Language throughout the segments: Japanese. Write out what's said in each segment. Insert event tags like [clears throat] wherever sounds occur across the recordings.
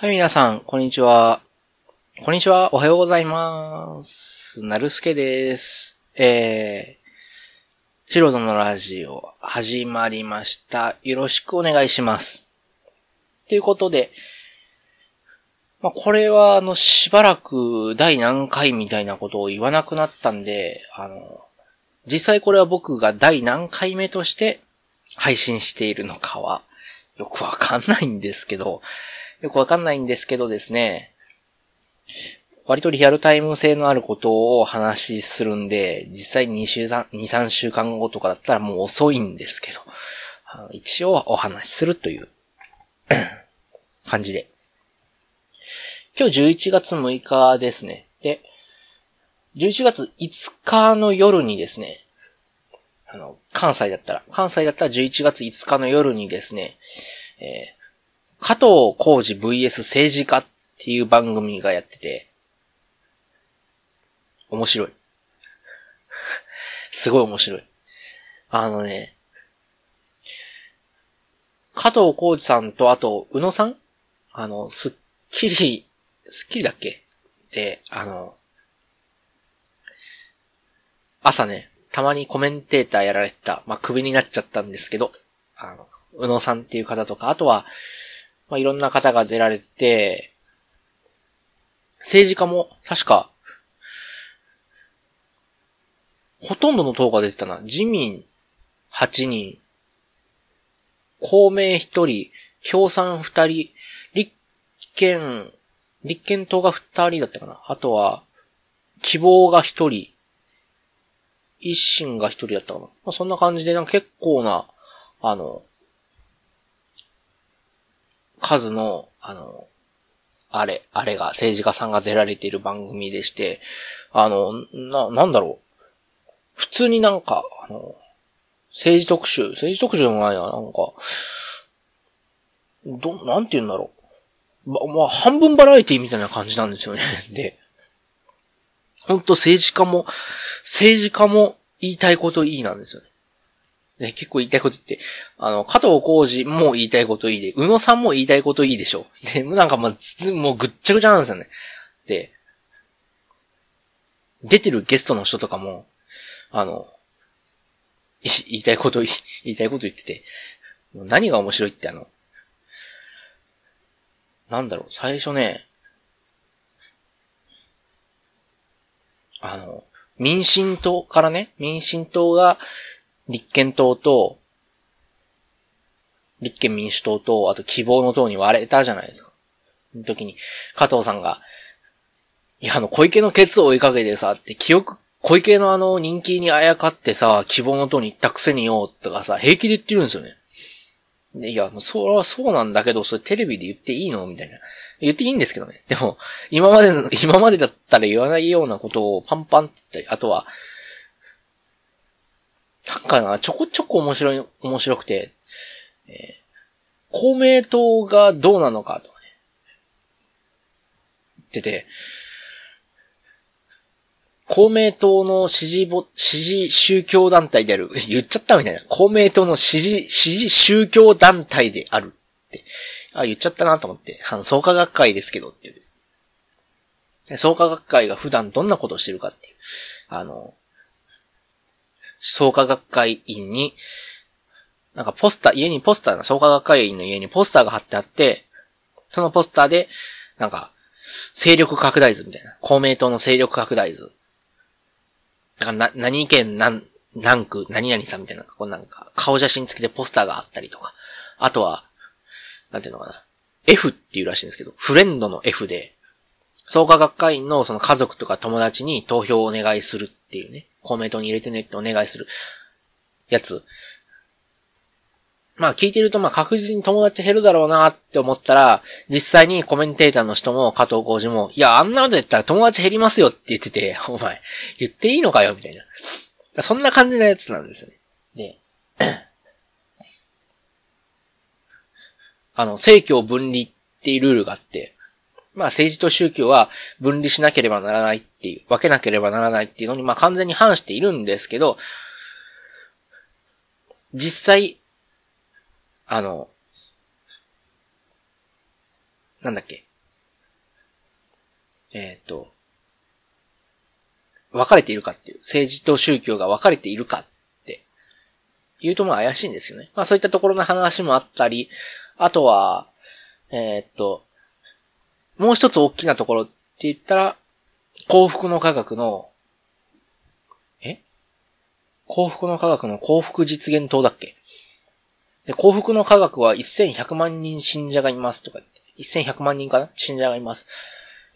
はい、皆さん、こんにちは。こんにちは、おはようございます。なるすけです。えー、シロドのラジオ、始まりました。よろしくお願いします。ということで、まあ、これは、あの、しばらく第何回みたいなことを言わなくなったんで、あの、実際これは僕が第何回目として配信しているのかは、よくわかんないんですけど、よくわかんないんですけどですね、割とリアルタイム性のあることをお話しするんで、実際2週3、2、3週間後とかだったらもう遅いんですけど、一応お話しするという [coughs] 感じで。今日11月6日ですね。で、11月5日の夜にですね、あの、関西だったら、関西だったら11月5日の夜にですね、え加藤浩二 VS 政治家っていう番組がやってて、面白い。[laughs] すごい面白い。あのね、加藤浩二さんとあと、宇野さん？あの、スッキリ、スッキリだっけ？で、あの、朝ね、たまにコメンテーターやられてた、まあ、首になっちゃったんですけど、あの、宇野さんっていう方とか、あとは、まあ、いろんな方が出られて、政治家も、確か、ほとんどの党が出てたな。自民8人、公明1人、共産2人、立憲、立憲党が2人だったかな。あとは、希望が1人、一心が1人だったかな。まあ、そんな感じで、なんか結構な、あの、数の、あの、あれ、あれが、政治家さんが出られている番組でして、あの、な、なんだろう。普通になんか、あの、政治特集、政治特集でもないな、なんか、ど、なんて言うんだろう。ま、まあ、半分バラエティみたいな感じなんですよね。[laughs] で、本当政治家も、政治家も言いたいこといいなんですよね。ね、結構言いたいこと言って、あの、加藤浩二も言いたいこといいで、宇野さんも言いたいこといいでしょ。で、なんかまあ、もうぐっちゃぐちゃなんですよね。で、出てるゲストの人とかも、あの、言いたいこと、言いたいこと言ってて、何が面白いってあの、なんだろう、最初ね、あの、民進党からね、民進党が、立憲党と、立憲民主党と、あと希望の党に割れたじゃないですか。の時に、加藤さんが、いや、あの、小池のケツを追いかけてさ、って記憶、小池のあの、人気にあやかってさ、希望の党に行ったくせによ、とかさ、平気で言ってるんですよね。いや、もうそれはそうなんだけど、それテレビで言っていいの？みたいな。言っていいんですけどね。でも、今までの、今までだったら言わないようなことをパンパンって言ったり、あとは、なんかな、ちょこちょこ面白い、面白くて、えー公明党がどうなのかとかね。言ってて、公明党の支持ぼ、支持宗教団体である。[laughs] 言っちゃったみたいな。公明党の支持、支持宗教団体であるって。あ、言っちゃったなと思って。あの、創価学会ですけどっていう。創価学会が普段どんなことをしてるかっていう。あの、創価学会員に、なんかポスター、家にポスターが、創価学会員の家にポスターが貼ってあって、そのポスターで、なんか、勢力拡大図みたいな。公明党の勢力拡大図。なんかな、何県何、何区、何々さんみたいな、こうなんか、顔写真付きでポスターがあったりとか。あとは、なんていうのかな。F っていうらしいんですけど、フレンドの F で、創価学会員のその家族とか友達に投票をお願いするっていうね。公明党に入れてねってお願いするやつ。まあ聞いてるとまあ確実に友達減るだろうなって思ったら、実際にコメンテーターの人も加藤浩二も、いや、あんなの言ったら友達減りますよって言ってて、お前、言っていいのかよみたいな。そんな感じのやつなんですよね。で、あの、政教分離っていうルールがあって、まあ政治と宗教は分離しなければならないっていう、分けなければならないっていうのにまあ完全に反しているんですけど、実際、あの、なんだっけ、えっ、ー、と、分かれているかっていう、政治と宗教が分かれているかって言うとまあ怪しいんですよね。まあそういったところの話もあったり、あとは、えー、っと、もう一つ大きなところって言ったら、幸福の科学の、え？幸福の科学の幸福実現党だっけ？で、幸福の科学は1100万人信者がいますとか言って、1100万人かな？信者がいます。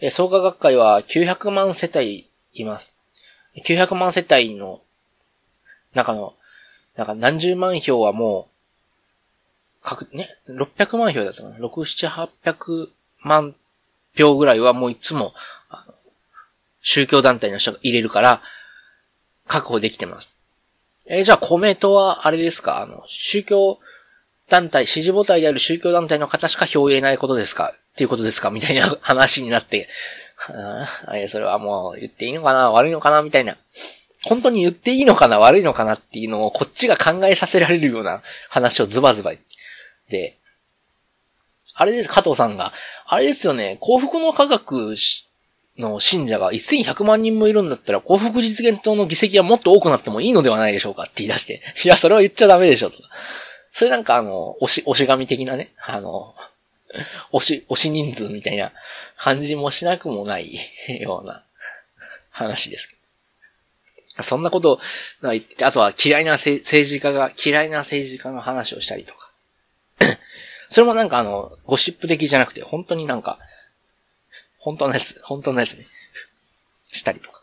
え創価学会は900万世帯います。900万世帯の中の、なんか何十万票はもう、かく、ね、600万票だったかな ?6、7、800万票ぐらいはもういつも、宗教団体の人が入れるから、確保できてます。えー、じゃあ公明党はあれですか？あの、宗教団体、支持母体である宗教団体の方しか票を入れないことですか？っていうことですか？みたいな話になって、ああ、それはもう言っていいのかな？悪いのかな？みたいな。本当に言っていいのかな？悪いのかな？っていうのをこっちが考えさせられるような話をズバズバで、あれです、加藤さんが、あれですよね、幸福の科学の信者が1100万人もいるんだったら幸福実現党の議席はもっと多くなってもいいのではないでしょうかって言い出して、[laughs] いや、それは言っちゃダメでしょとか。それなんかあの、押し、押し紙的なね、あの、[laughs] 押し、押し人数みたいな感じもしなくもない [laughs] ような話です。そんなこと言って、あとは嫌いな政治家が、嫌いな政治家の話をしたりとか。それもなんかあの、ゴシップ的じゃなくて、本当になんか、本当のやつ、本当のやつね。したりとか。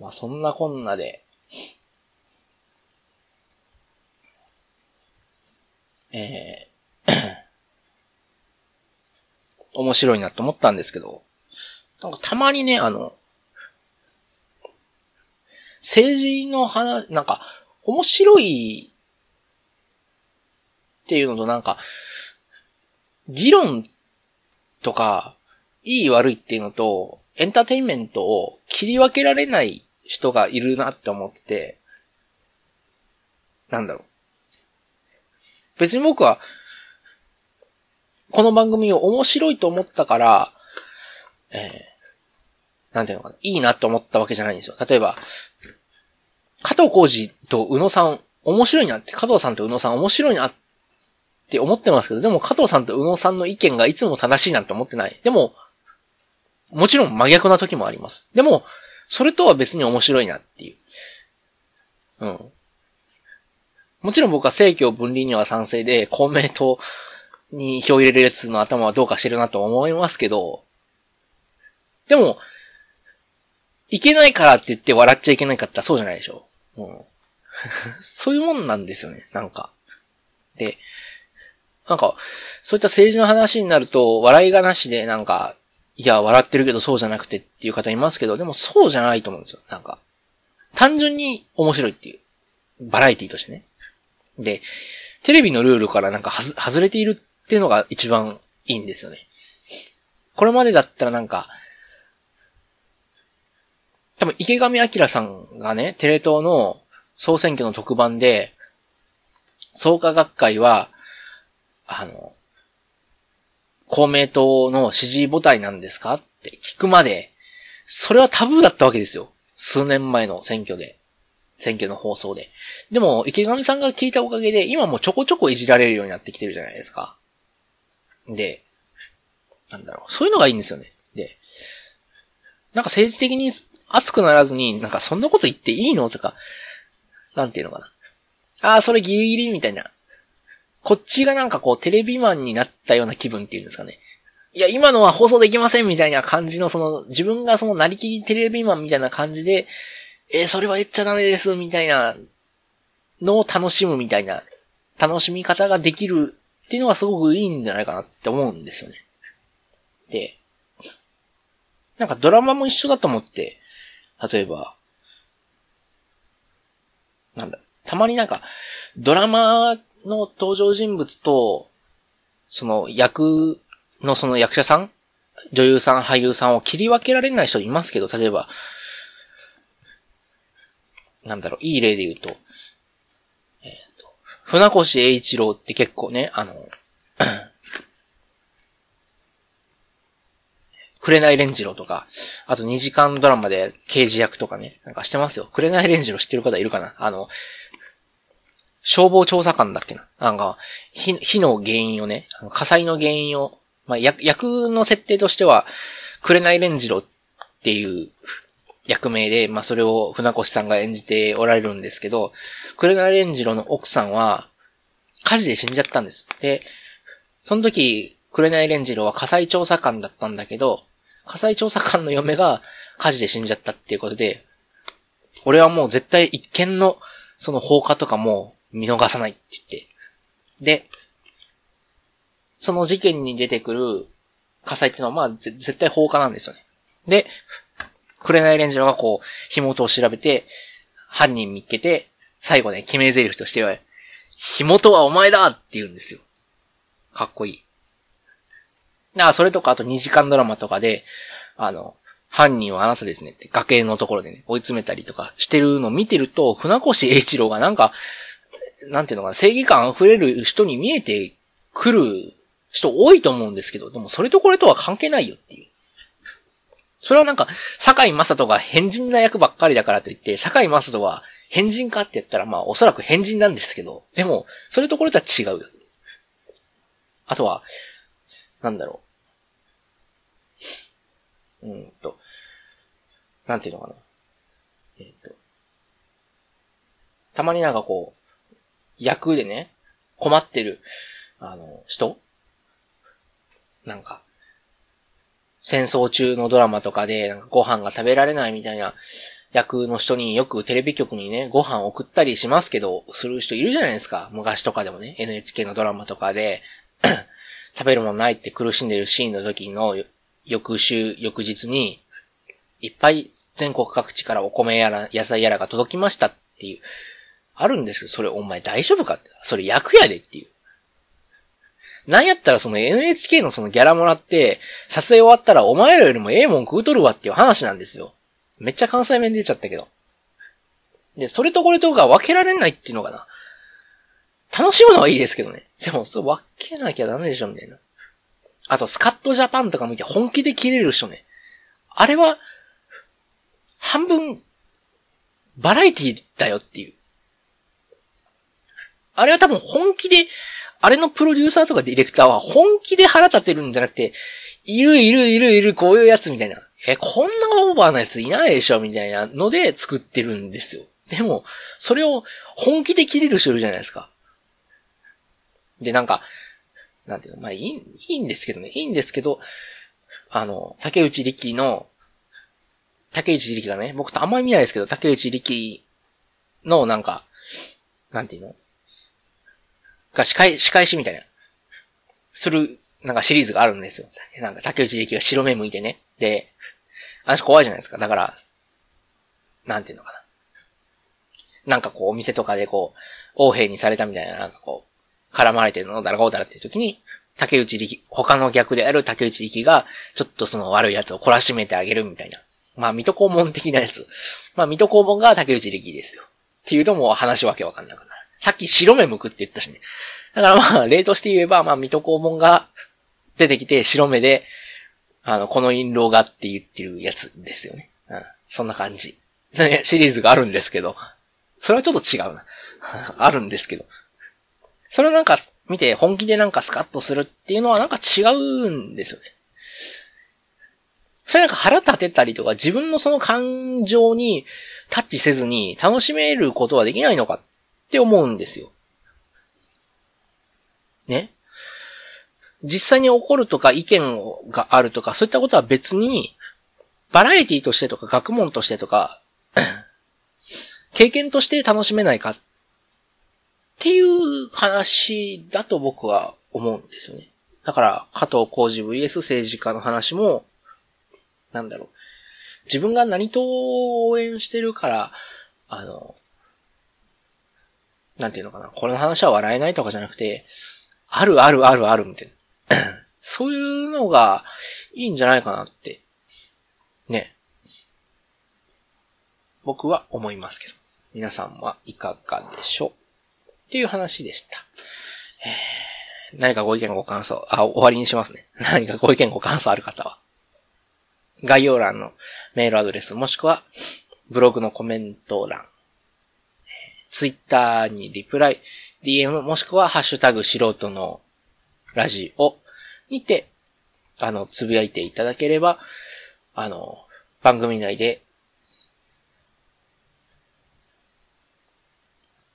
まあそんなこんなで、え [coughs] 面白いなと思ったんですけど、なんかたまにね、あの、政治の話、なんか、面白いっていうのとなんか、議論とか、いい悪いっていうのと、エンターテインメントを切り分けられない人がいるなって思って、なんだろう。別に僕は、この番組を面白いと思ったから、えー、なんていうのかな、いいなって思ったわけじゃないんですよ。例えば、加藤浩二と宇野さん、面白いなって、加藤さんと宇野さん面白いなっって思ってますけど、でも加藤さんと宇野さんの意見がいつも正しいなんて思ってない。でも、もちろん真逆な時もあります。でも、それとは別に面白いなっていう。うん。もちろん僕は政教分離には賛成で、公明党に票入れるやつの頭はどうかしてるなと思いますけど、でも、いけないからって言って笑っちゃいけないかったらそうじゃないでしょ。うん。[laughs] そういうもんなんですよね、なんか。で、なんか、そういった政治の話になると、笑いがなしで、なんか、いや、笑ってるけどそうじゃなくてっていう方いますけど、でもそうじゃないと思うんですよ。なんか、単純に面白いっていう。バラエティとしてね。で、テレビのルールからなんかはず、外れているっていうのが一番いいんですよね。これまでだったらなんか、多分池上彰さんがね、テレ東の総選挙の特番で、創価学会は、あの、公明党の支持母体なんですかって聞くまで、それはタブーだったわけですよ。数年前の選挙で。選挙の放送で。でも、池上さんが聞いたおかげで、今もちょこちょこいじられるようになってきてるじゃないですか。で、なんだろう、そういうのがいいんですよね。で、なんか政治的に熱くならずに、なんかそんなこと言っていいのとか、なんていうのかな。ああ、それギリギリみたいな。こっちがなんかこうテレビマンになったような気分っていうんですかね。いや、今のは放送できませんみたいな感じのその、自分がそのなりきりテレビマンみたいな感じで、えー、それは言っちゃダメです、みたいなのを楽しむみたいな、楽しみ方ができるっていうのがすごくいいんじゃないかなって思うんですよね。で、なんかドラマも一緒だと思って、例えば、なんだ、たまになんか、ドラマの登場人物と、その役のその役者さん女優さん、俳優さんを切り分けられない人いますけど、例えば、なんだろう、いい例で言うと、えっ、ー、と、船越英一郎って結構ね、あの、[clears throat] 紅レンジロとか、あと2時間ドラマで刑事役とかね、なんかしてますよ。紅レンジロ知ってる方いるかな？あの、消防調査官だっけな？なんか、火、の原因をね、火災の原因を、まあ、役、役の設定としては、紅レンジロっていう役名で、まあ、それを船越さんが演じておられるんですけど、紅レンジロの奥さんは、火事で死んじゃったんです。で、その時、紅レンジロは火災調査官だったんだけど、火災調査官の嫁が火事で死んじゃったっていうことで、俺はもう絶対一件のその放火とかも見逃さないって言って。で、その事件に出てくる火災っていうのはまあ絶対放火なんですよね。で、紅レンジロがこう、火元を調べて、犯人見っけて、最後ね、決め台詞としては、火元はお前だって言うんですよ。かっこいい。あ、それとか、あと2時間ドラマとかで、あの、犯人はあなたですねって崖のところでね、追い詰めたりとかしてるのを見てると、船越英一郎がなんか、なんていうのかな、正義感溢れる人に見えてくる人多いと思うんですけど、でもそれとこれとは関係ないよっていう。それはなんか、坂井正人が変人な役ばっかりだからといって、坂井正人は変人かって言ったら、まあおそらく変人なんですけど、でも、それとこれとは違うよ。あとは、なんだろう。うんと、なんていうのかな。えっ、と、たまになんかこう、役でね、困ってる、あの、人？なんか、戦争中のドラマとかで、なんかご飯が食べられないみたいな役の人によくテレビ局にね、ご飯送ったりしますけど、する人いるじゃないですか。昔とかでもね、NHK のドラマとかで [clears throat] 食べるものないって苦しんでるシーンの時の翌週、翌日に、いっぱい全国各地からお米やら野菜やらが届きましたっていう、あるんですよ。それお前大丈夫かって。それ役やでっていう。なんやったらその NHK のそのギャラもらって、撮影終わったらお前らよりもええもん食うとるわっていう話なんですよ。めっちゃ関西弁出ちゃったけど。で、それとこれとが分けられないっていうのかな。楽しむのはいいですけどね。でも、そう分けなきゃダメでしょ、みたいな。あと、スカットジャパンとか見て本気で切れる人ね。あれは、半分、バラエティだよっていう。あれは多分本気であれのプロデューサーとかディレクターは本気で腹立てるんじゃなくて、いるいるいるいるこういうやつみたいな。え、こんなオーバーなやついないでしょみたいなので作ってるんですよ。でも、それを本気で切れる人いるじゃないですか。で、なんか、なんていうの、まあいい、いいんですけどね。いいんですけど、あの、竹内力の、竹内力がね、僕とあんまり見ないですけど、竹内力のなんか、なんていうの？が仕返仕返しみたいな、する、なんかシリーズがあるんですよ。なんか竹内力が白目向いてね。で、話怖いじゃないですか。だから、なんていうのかな。なんかこうお店とかでこう、王兵にされたみたいな、なんかこう、絡まれてるのだらこうだらっていう時に、竹内力、他の逆である竹内力が、ちょっとその悪い奴を懲らしめてあげるみたいな。まあ、水戸黄門的なやつ。まあ、水戸黄門が竹内力ですよ。っていうともう話わけわかんなくなる。さっき白目向くって言ったしね。だからまあ、例として言えば、まあ、水戸黄門が出てきて白目で、あの、この印籠がって言ってるやつですよね。うん。そんな感じ。シリーズがあるんですけど。それはちょっと違うな。[laughs] あるんですけど。それをなんか見て本気でなんかスカッとするっていうのはなんか違うんですよね。それなんか腹立てたりとか自分のその感情にタッチせずに楽しめることはできないのかって思うんですよ。ね？実際に起こるとか意見があるとかそういったことは別にバラエティとしてとか学問としてとか経験として楽しめないかっていう話だと僕は思うんですよね。だから、加藤浩二 VS 政治家の話も、なんだろう。自分が何と応援してるから、あの、なんていうのかな。これの話は笑えないとかじゃなくて、あるあるあるあるみたいな。[clears throat] そういうのがいいんじゃないかなって、ね。僕は思いますけど。皆さんはいかがでしょう？っていう話でした。え、何かご意見ご感想、あ、終わりにしますね。[laughs] 何かご意見ご感想ある方は。概要欄のメールアドレス、もしくは、ブログのコメント欄、ツイッターにリプライ、DM もしくはハッシュタグ素人のラジオにて、あの、つぶやいていただければ、あの、番組内で、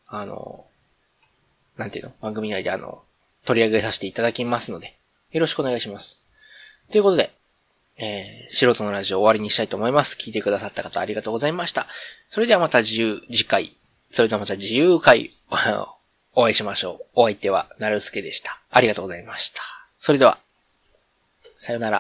あの、なんていうの？番組内であの、取り上げさせていただきますので、よろしくお願いします。ということで、えー、素人のラジオ終わりにしたいと思います。聞いてくださった方ありがとうございました。それではまた自由、次回、それではまた自由会、[laughs] お会いしましょう。お相手は、なるすけでした。ありがとうございました。それでは、さよなら。